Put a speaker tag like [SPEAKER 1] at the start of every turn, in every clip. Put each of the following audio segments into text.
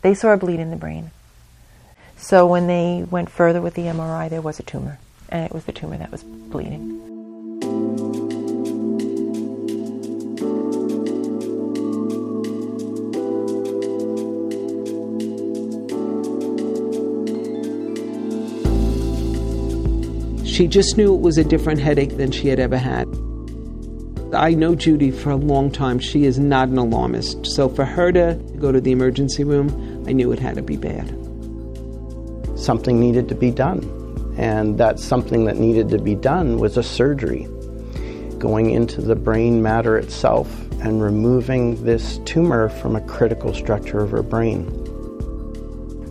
[SPEAKER 1] They saw a bleed in the brain. So when they went further with the MRI, there was a tumor, and it was the tumor that was bleeding.
[SPEAKER 2] She just knew it was a different headache than she had ever had. I know Judy for a long time. She is not an alarmist. So for her to go to the emergency room, I knew it had to be bad.
[SPEAKER 3] Something needed to be done. And that something that needed to be done was a surgery. Going into the brain matter itself and removing this tumor from a critical structure of her brain.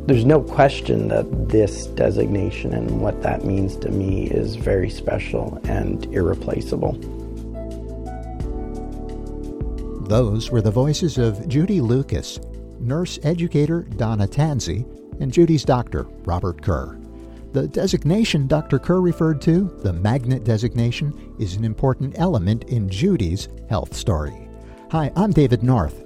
[SPEAKER 3] There's no question that this designation and what that means to me is very special and irreplaceable.
[SPEAKER 4] Those were the voices of Judy Lukas, nurse educator Donna Tansey, and Judy's doctor, Robert Kerr. The designation Dr. Kerr referred to, the magnet designation, is an important element in Judy's health story. Hi, I'm David North.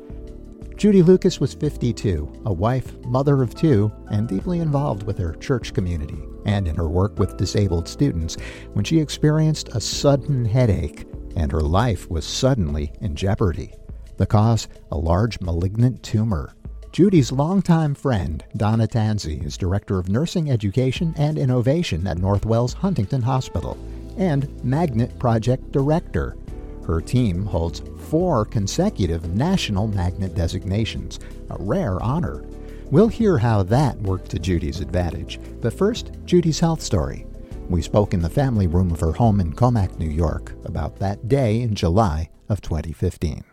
[SPEAKER 4] Judy Lukas was 52, a wife, mother of two, and deeply involved with her church community and in her work with disabled students when she experienced a sudden headache and her life was suddenly in jeopardy. The cause? A large malignant tumor. Judy's longtime friend, Donna Tansey, is Director of Nursing Education and Innovation at Northwell's Huntington Hospital and Magnet Project Director her team holds four consecutive National Magnet designations, a rare honor. We'll hear how that worked to Judy's advantage, but first, Judy's health story. We spoke in the family room of her home in Commack, New York, about that day in July of 2015.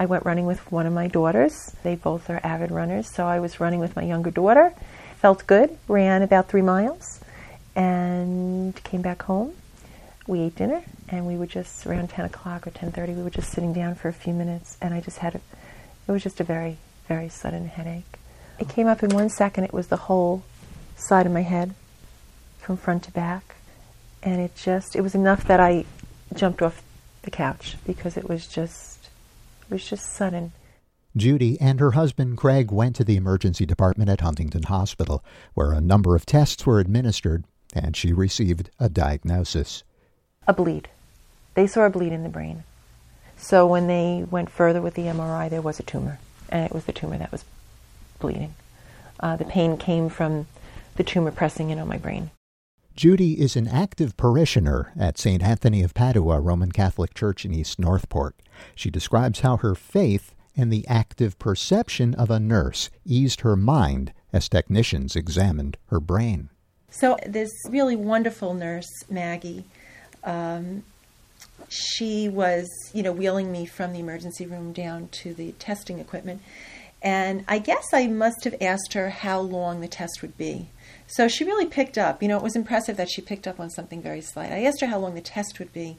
[SPEAKER 1] I went running with one of my daughters. They both are avid runners, so I was running with my younger daughter. Felt good, ran about three miles, and came back home we ate dinner and we were just around 10 o'clock or 10.30 we were just sitting down for a few minutes and i just had a, it was just a very very sudden headache it came up in one second it was the whole side of my head from front to back and it just it was enough that i jumped off the couch because it was just it was just sudden
[SPEAKER 4] Judy and her husband Craig went to the emergency department at Huntington Hospital, where a number of tests were administered, and she received a diagnosis
[SPEAKER 1] a bleed. They saw a bleed in the brain. So when they went further with the MRI, there was a tumor, and it was the tumor that was bleeding. Uh, the pain came from the tumor pressing in on my brain.
[SPEAKER 4] Judy is an active parishioner at St. Anthony of Padua Roman Catholic Church in East Northport. She describes how her faith and the active perception of a nurse eased her mind as technicians examined her brain.
[SPEAKER 5] So, this really wonderful nurse, Maggie, um, she was, you know, wheeling me from the emergency room down to the testing equipment. And I guess I must have asked her how long the test would be. So she really picked up. You know, it was impressive that she picked up on something very slight. I asked her how long the test would be.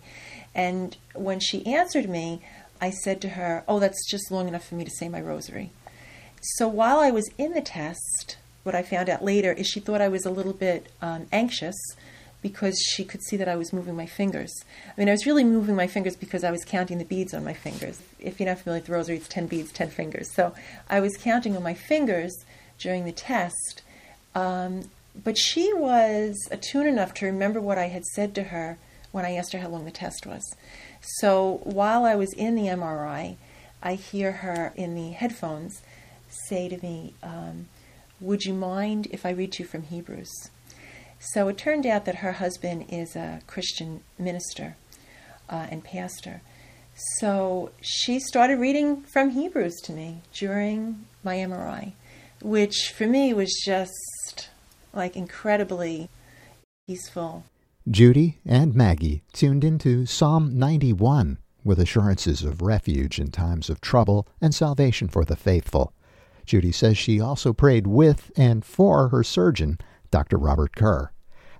[SPEAKER 5] And when she answered me, I said to her, Oh, that's just long enough for me to say my rosary. So while I was in the test, what I found out later is she thought I was a little bit um, anxious because she could see that I was moving my fingers. I mean, I was really moving my fingers because I was counting the beads on my fingers. If you're not familiar with the rosary, it's 10 beads, 10 fingers. So I was counting on my fingers during the test. Um, but she was attuned enough to remember what I had said to her when I asked her how long the test was. So while I was in the MRI, I hear her in the headphones say to me, um, Would you mind if I read you from Hebrews? So it turned out that her husband is a Christian minister uh, and pastor. So she started reading from Hebrews to me during my MRI, which for me was just like incredibly peaceful.
[SPEAKER 4] Judy and Maggie tuned into Psalm 91 with assurances of refuge in times of trouble and salvation for the faithful. Judy says she also prayed with and for her surgeon Dr. Robert Kerr.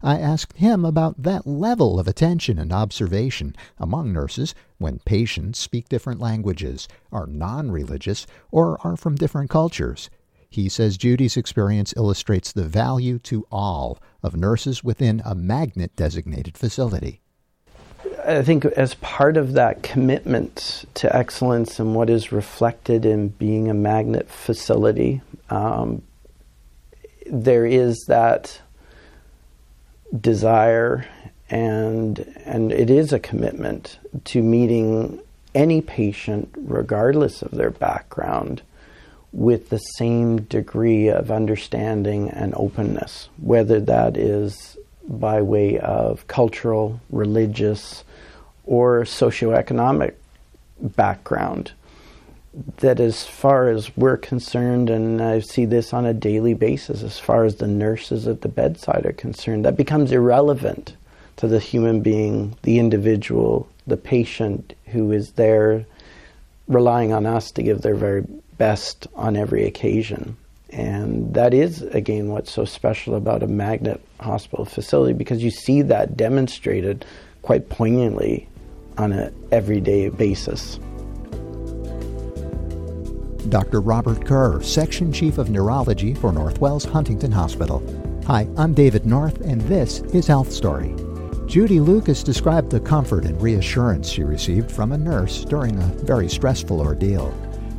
[SPEAKER 4] I asked him about that level of attention and observation among nurses when patients speak different languages, are non religious, or are from different cultures. He says Judy's experience illustrates the value to all of nurses within a magnet designated facility.
[SPEAKER 3] I think as part of that commitment to excellence and what is reflected in being a magnet facility, um, there is that desire and and it is a commitment to meeting any patient regardless of their background with the same degree of understanding and openness whether that is by way of cultural religious or socioeconomic background. That as far as we're concerned, and I see this on a daily basis, as far as the nurses at the bedside are concerned, that becomes irrelevant to the human being, the individual, the patient who is there relying on us to give their very best on every occasion. And that is, again, what's so special about a magnet hospital facility because you see that demonstrated quite poignantly on an everyday basis.
[SPEAKER 4] Dr. Robert Kerr, Section Chief of Neurology for Northwell's Huntington Hospital. Hi, I'm David North, and this is Health Story. Judy Lukas described the comfort and reassurance she received from a nurse during a very stressful ordeal.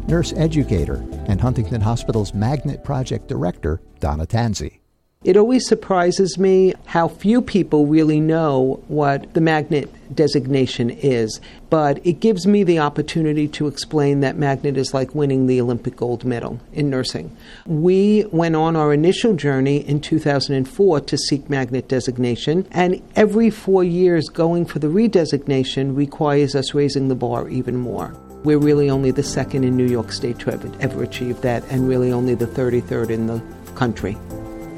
[SPEAKER 4] Nurse educator and Huntington Hospital's Magnet Project Director, Donna Tanzi.
[SPEAKER 2] It always surprises me how few people really know what the magnet designation is, but it gives me the opportunity to explain that magnet is like winning the Olympic gold medal in nursing. We went on our initial journey in 2004 to seek magnet designation, and every four years going for the redesignation requires us raising the bar even more. We're really only the second in New York State to ever, ever achieve that, and really only the 33rd in the country.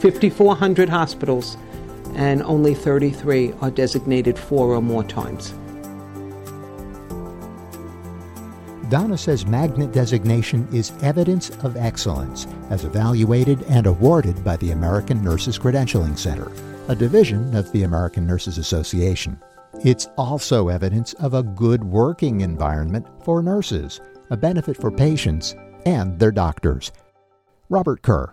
[SPEAKER 2] 5,400 hospitals, and only 33 are designated four or more times.
[SPEAKER 4] Donna says magnet designation is evidence of excellence as evaluated and awarded by the American Nurses Credentialing Center, a division of the American Nurses Association. It's also evidence of a good working environment for nurses, a benefit for patients and their doctors. Robert Kerr,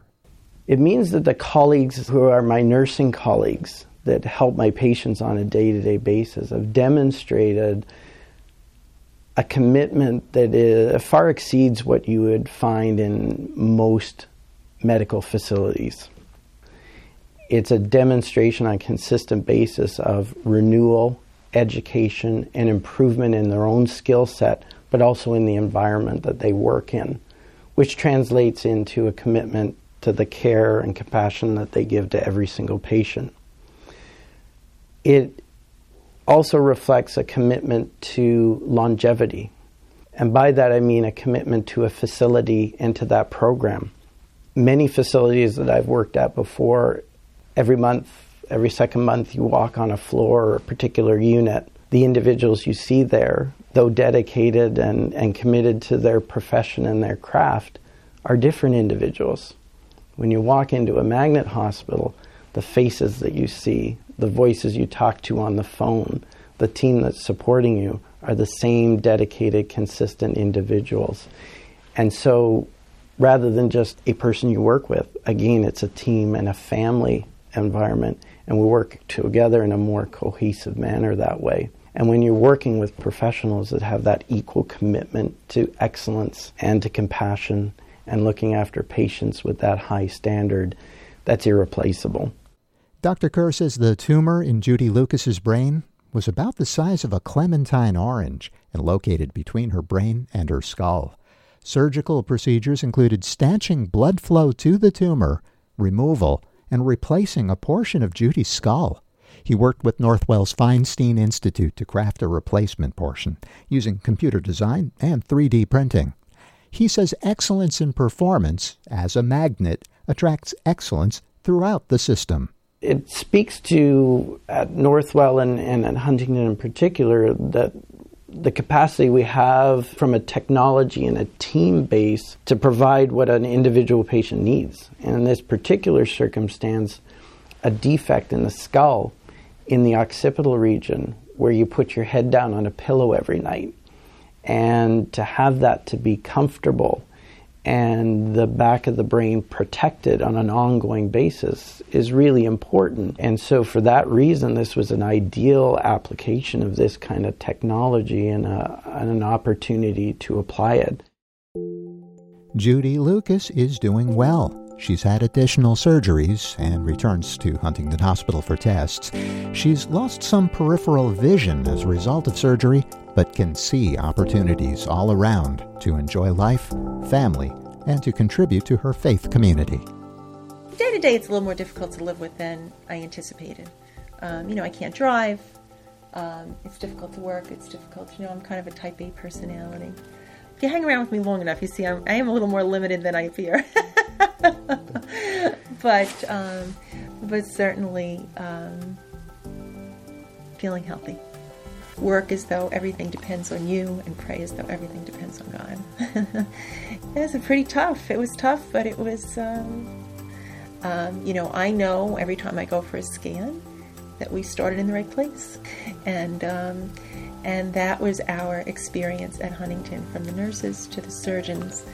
[SPEAKER 3] it means that the colleagues who are my nursing colleagues that help my patients on a day to day basis have demonstrated a commitment that is, far exceeds what you would find in most medical facilities. It's a demonstration on a consistent basis of renewal, education, and improvement in their own skill set, but also in the environment that they work in, which translates into a commitment to the care and compassion that they give to every single patient. It also reflects a commitment to longevity. And by that I mean a commitment to a facility and to that program. Many facilities that I've worked at before, every month, every second month, you walk on a floor or a particular unit. The individuals you see there, though dedicated and, and committed to their profession and their craft, are different individuals. When you walk into a magnet hospital, the faces that you see, the voices you talk to on the phone, the team that's supporting you are the same dedicated, consistent individuals. And so rather than just a person you work with, again, it's a team and a family environment, and we work together in a more cohesive manner that way. And when you're working with professionals that have that equal commitment to excellence and to compassion and looking after patients with that high standard, that's irreplaceable.
[SPEAKER 4] Dr. Kerr says the tumor in Judy Lukas's brain was about the size of a clementine orange and located between her brain and her skull. Surgical procedures included stanching blood flow to the tumor, removal, and replacing a portion of Judy's skull. He worked with Northwell's Feinstein Institute to craft a replacement portion using computer design and 3D printing. He says excellence in performance, as a magnet, attracts excellence throughout the system.
[SPEAKER 3] It speaks to, at Northwell and, and at Huntington in particular, that the capacity we have from a technology and a team base to provide what an individual patient needs. And in this particular circumstance, a defect in the skull in the occipital region where you put your head down on a pillow every night and to have that to be comfortable and the back of the brain protected on an ongoing basis is really important. And so, for that reason, this was an ideal application of this kind of technology and, a, and an opportunity to apply it.
[SPEAKER 4] Judy Lukas is doing well. She's had additional surgeries and returns to Huntington Hospital for tests. She's lost some peripheral vision as a result of surgery, but can see opportunities all around to enjoy life, family, and to contribute to her faith community.
[SPEAKER 5] Day to day, it's a little more difficult to live with than I anticipated. Um, you know, I can't drive. Um, it's difficult to work. It's difficult. You know, I'm kind of a type A personality. If you hang around with me long enough, you see I'm, I am a little more limited than I appear. but um, but certainly um, feeling healthy. Work as though everything depends on you, and pray as though everything depends on God. it was pretty tough. It was tough, but it was. Um, um, you know, I know every time I go for a scan that we started in the right place, and um, and that was our experience at Huntington, from the nurses to the surgeons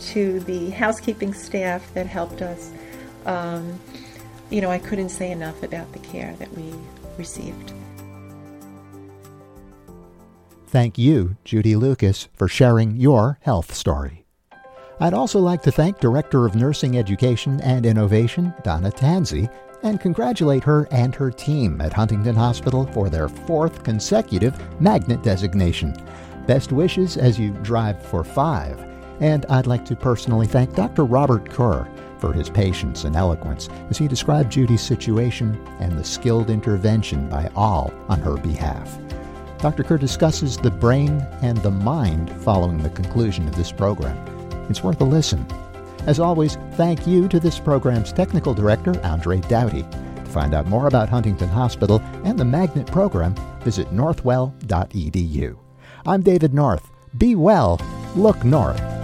[SPEAKER 5] to the housekeeping staff that helped us. Um, you know, I couldn't say enough about the care that we received.
[SPEAKER 4] Thank you, Judy Lukas, for sharing your health story. I'd also like to thank Director of Nursing Education and Innovation, Donna Tanzi, and congratulate her and her team at Huntington Hospital for their fourth consecutive magnet designation. Best wishes as you drive for five. And I'd like to personally thank Dr. Robert Kerr for his patience and eloquence as he described Judy's situation and the skilled intervention by all on her behalf. Dr. Kerr discusses the brain and the mind following the conclusion of this program. It's worth a listen. As always, thank you to this program's technical director, Andre Doughty. To find out more about Huntington Hospital and the Magnet program, visit northwell.edu. I'm David North. Be well, look north.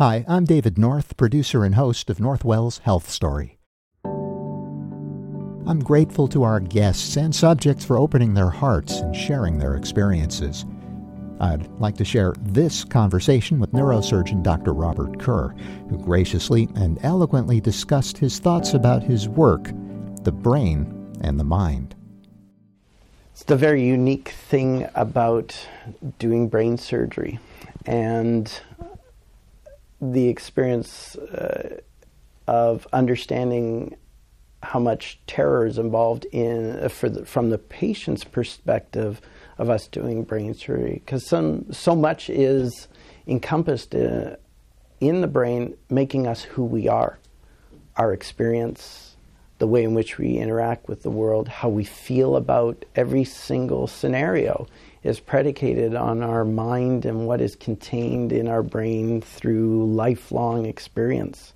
[SPEAKER 4] Hi, I'm David North, producer and host of Northwell's Health Story. I'm grateful to our guests and subjects for opening their hearts and sharing their experiences. I'd like to share this conversation with neurosurgeon Dr. Robert Kerr, who graciously and eloquently discussed his thoughts about his work, the brain and the mind.
[SPEAKER 3] It's the very unique thing about doing brain surgery. And the experience uh, of understanding how much terror is involved in uh, the, from the patient's perspective of us doing brain surgery. Because so much is encompassed uh, in the brain making us who we are our experience the way in which we interact with the world how we feel about every single scenario is predicated on our mind and what is contained in our brain through lifelong experience.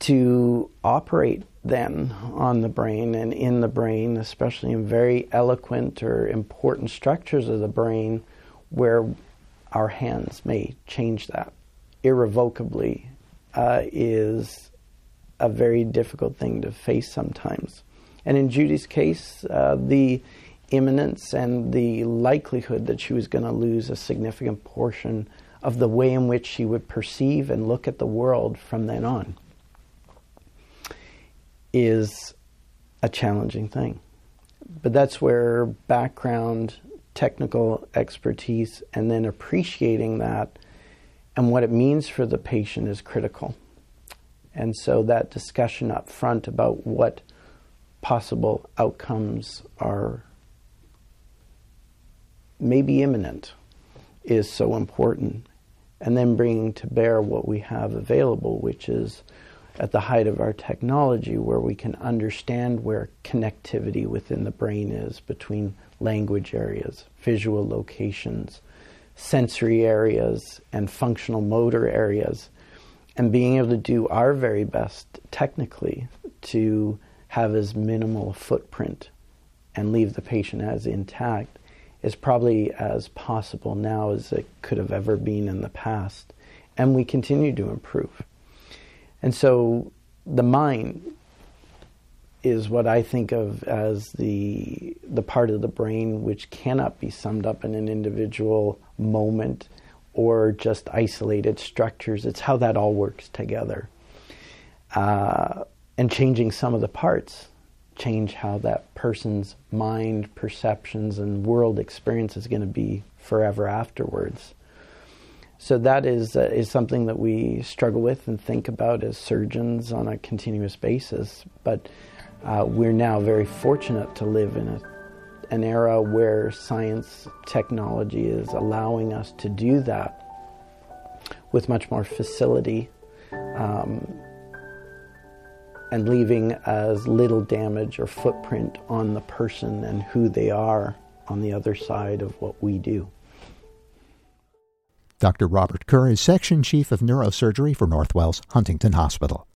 [SPEAKER 3] To operate then on the brain and in the brain, especially in very eloquent or important structures of the brain where our hands may change that irrevocably, uh, is a very difficult thing to face sometimes. And in Judy's case, uh, the imminence and the likelihood that she was going to lose a significant portion of the way in which she would perceive and look at the world from then on is a challenging thing. But that's where background, technical expertise, and then appreciating that and what it means for the patient is critical. And so that discussion up front about what possible outcomes are maybe imminent is so important. And then bringing to bear what we have available, which is at the height of our technology, where we can understand where connectivity within the brain is between language areas, visual locations, sensory areas, and functional motor areas, and being able to do our very best technically to have as minimal a footprint and leave the patient as intact is probably as possible now as it could have ever been in the past. And we continue to improve. And so the mind is what I think of as the the part of the brain which cannot be summed up in an individual moment or just isolated structures. It's how that all works together. Uh, and changing some of the parts change how that person's mind, perceptions, and world experience is going to be forever afterwards. So that is uh, is something that we struggle with and think about as surgeons on a continuous basis. But uh, we're now very fortunate to live in a, an era where science technology is allowing us to do that with much more facility um, and leaving as little damage or footprint on the person and who they are on the other side of what we do.
[SPEAKER 4] Dr. Robert Kerr is Section Chief of Neurosurgery for Northwell's Huntington Hospital.